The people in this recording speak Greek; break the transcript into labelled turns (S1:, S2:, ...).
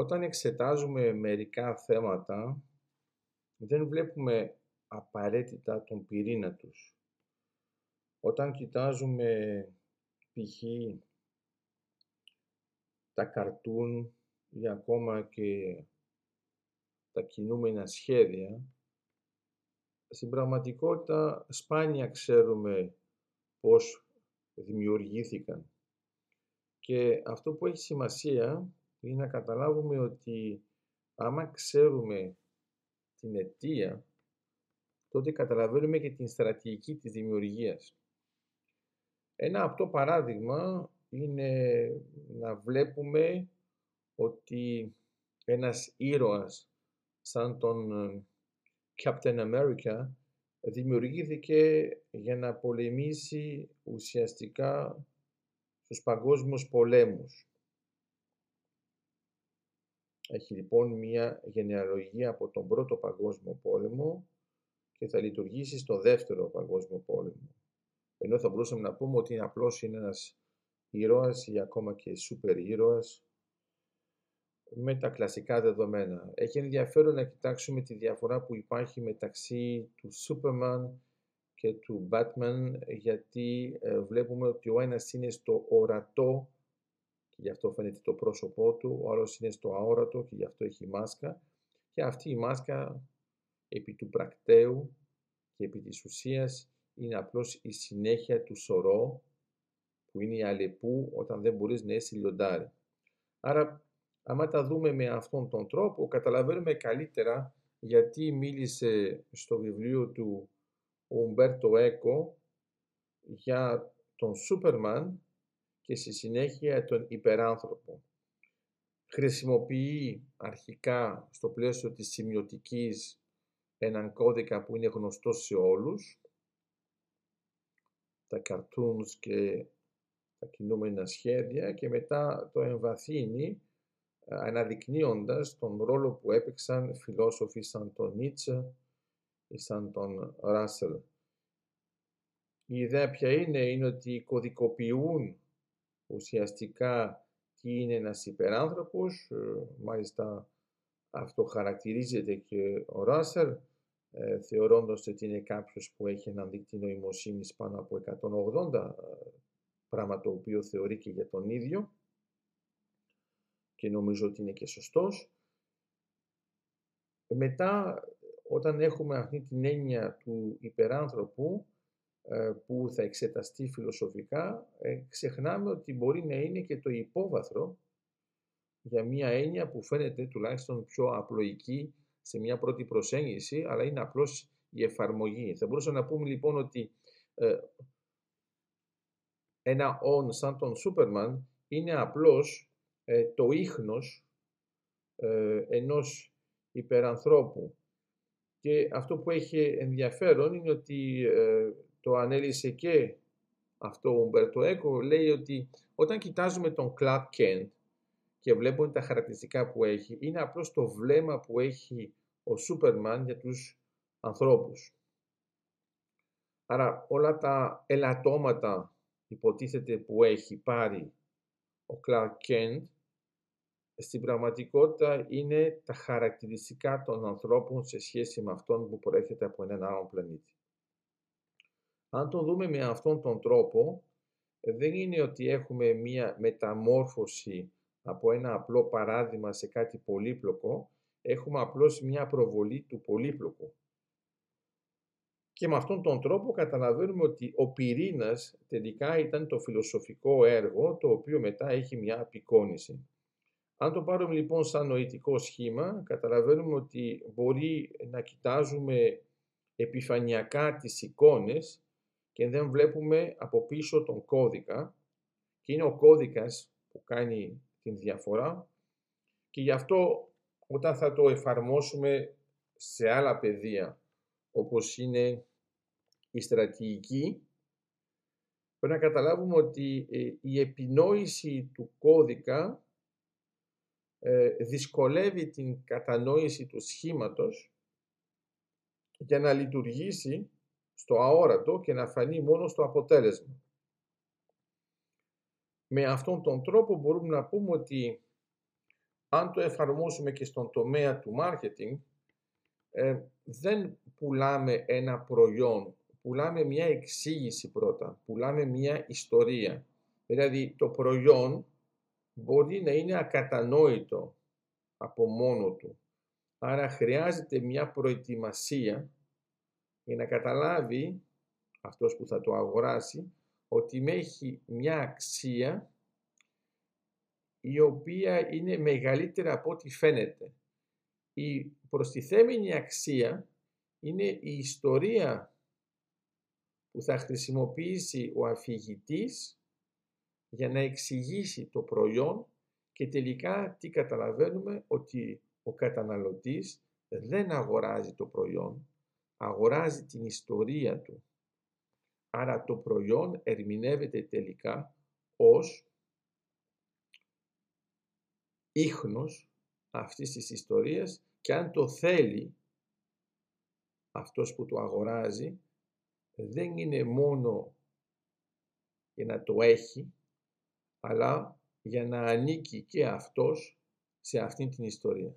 S1: Όταν εξετάζουμε μερικά θέματα, δεν βλέπουμε απαραίτητα τον πυρήνα τους. Όταν κοιτάζουμε π.χ. τα καρτούν ή ακόμα και τα κινούμενα σχέδια, στην πραγματικότητα σπάνια ξέρουμε πώς δημιουργήθηκαν. Και αυτό που έχει σημασία είναι να καταλάβουμε ότι άμα ξέρουμε την αιτία, τότε καταλαβαίνουμε και την στρατηγική της δημιουργίας. Ένα αυτό παράδειγμα είναι να βλέπουμε ότι ένας ήρωας σαν τον ε, Captain America δημιουργήθηκε για να πολεμήσει ουσιαστικά στους παγκόσμιους πολέμους. Έχει λοιπόν μία γενεαλογία από τον πρώτο παγκόσμιο πόλεμο και θα λειτουργήσει στο δεύτερο παγκόσμιο πόλεμο. Ενώ θα μπορούσαμε να πούμε ότι απλώς είναι ένας ήρωας ή ακόμα και σούπερ ήρωας με τα κλασικά δεδομένα. Έχει ενδιαφέρον να κοιτάξουμε τη διαφορά που υπάρχει μεταξύ του Superman και του Batman γιατί ε, βλέπουμε ότι ο ένας είναι στο ορατό και γι' αυτό φαίνεται το πρόσωπό του, ο άλλος είναι στο αόρατο και γι' αυτό έχει μάσκα και αυτή η μάσκα επί του πρακτέου και επί της ουσίας είναι απλώς η συνέχεια του σωρό που είναι η αλεπού όταν δεν μπορείς να είσαι λιοντάρι. Άρα άμα τα δούμε με αυτόν τον τρόπο καταλαβαίνουμε καλύτερα γιατί μίλησε στο βιβλίο του ο Ουμπέρτο Έκο για τον Σούπερμαν και στη συνέχεια τον υπεράνθρωπο. Χρησιμοποιεί αρχικά στο πλαίσιο της σημειωτικής έναν κώδικα που είναι γνωστός σε όλους, τα cartoons και τα κινούμενα σχέδια και μετά το εμβαθύνει αναδεικνύοντας τον ρόλο που έπαιξαν φιλόσοφοι σαν τον Νίτσε ή σαν τον Ράσελ. Η ιδέα ποια είναι, είναι ότι κωδικοποιούν ουσιαστικά τι είναι ένας υπεράνθρωπος, ε, μάλιστα αυτό χαρακτηρίζεται και ο Ράσελ, ε, θεωρώντας ότι είναι κάποιος που έχει έναν δίκτυο νοημοσύνης πάνω από 180, ε, πράγμα το οποίο θεωρεί και για τον ίδιο και νομίζω ότι είναι και σωστός. Μετά, όταν έχουμε αυτή την έννοια του υπεράνθρωπου, ε, που θα εξεταστεί φιλοσοφικά, ε, ξεχνάμε ότι μπορεί να είναι και το υπόβαθρο για μια έννοια που φαίνεται τουλάχιστον πιο απλοϊκή σε μια πρώτη προσέγγιση, αλλά είναι απλώς η εφαρμογή. Θα μπορούσαμε να πούμε λοιπόν ότι ε, ένα «on» σαν τον Σούπερμαν είναι απλώς το ίχνος ενός υπερανθρώπου. Και αυτό που έχει ενδιαφέρον είναι ότι το ανέλησε και αυτό ο Ομπέρτο Έκο, λέει ότι όταν κοιτάζουμε τον Clark Kent και βλέπουμε τα χαρακτηριστικά που έχει, είναι απλώς το βλέμμα που έχει ο Σούπερμαν για τους ανθρώπους. Άρα όλα τα ελαττώματα υποτίθεται που έχει πάρει ο Clark Kent στην πραγματικότητα είναι τα χαρακτηριστικά των ανθρώπων σε σχέση με αυτόν που προέρχεται από έναν άλλο πλανήτη. Αν το δούμε με αυτόν τον τρόπο, δεν είναι ότι έχουμε μία μεταμόρφωση από ένα απλό παράδειγμα σε κάτι πολύπλοκο, έχουμε απλώς μία προβολή του πολύπλοκου. Και με αυτόν τον τρόπο καταλαβαίνουμε ότι ο πυρήνας τελικά ήταν το φιλοσοφικό έργο, το οποίο μετά έχει μια απεικόνηση. Αν το πάρουμε λοιπόν σαν νοητικό σχήμα, καταλαβαίνουμε ότι μπορεί να κοιτάζουμε επιφανειακά τις εικόνες και δεν βλέπουμε από πίσω τον κώδικα και είναι ο κώδικας που κάνει την διαφορά. Και γι' αυτό όταν θα το εφαρμόσουμε σε άλλα πεδία όπως είναι η στρατηγική πρέπει να καταλάβουμε ότι ε, η επινόηση του κώδικα ε, δυσκολεύει την κατανόηση του σχήματος για να λειτουργήσει στο αόρατο και να φανεί μόνο στο αποτέλεσμα. Με αυτόν τον τρόπο μπορούμε να πούμε ότι αν το εφαρμόσουμε και στον τομέα του marketing, ε, δεν πουλάμε ένα προϊόν, πουλάμε μια εξήγηση πρώτα, πουλάμε μια ιστορία. Δηλαδή το προϊόν μπορεί να είναι ακατανόητο από μόνο του. Άρα χρειάζεται μια προετοιμασία για να καταλάβει αυτός που θα το αγοράσει ότι έχει μια αξία η οποία είναι μεγαλύτερη από ό,τι φαίνεται. Η προστιθέμενη αξία είναι η ιστορία που θα χρησιμοποιήσει ο αφηγητής για να εξηγήσει το προϊόν και τελικά τι καταλαβαίνουμε ότι ο καταναλωτής δεν αγοράζει το προϊόν, αγοράζει την ιστορία του. Άρα το προϊόν ερμηνεύεται τελικά ως ίχνος αυτής της ιστορίας και αν το θέλει αυτός που το αγοράζει δεν είναι μόνο για να το έχει αλλά για να ανήκει και αυτός σε αυτήν την ιστορία.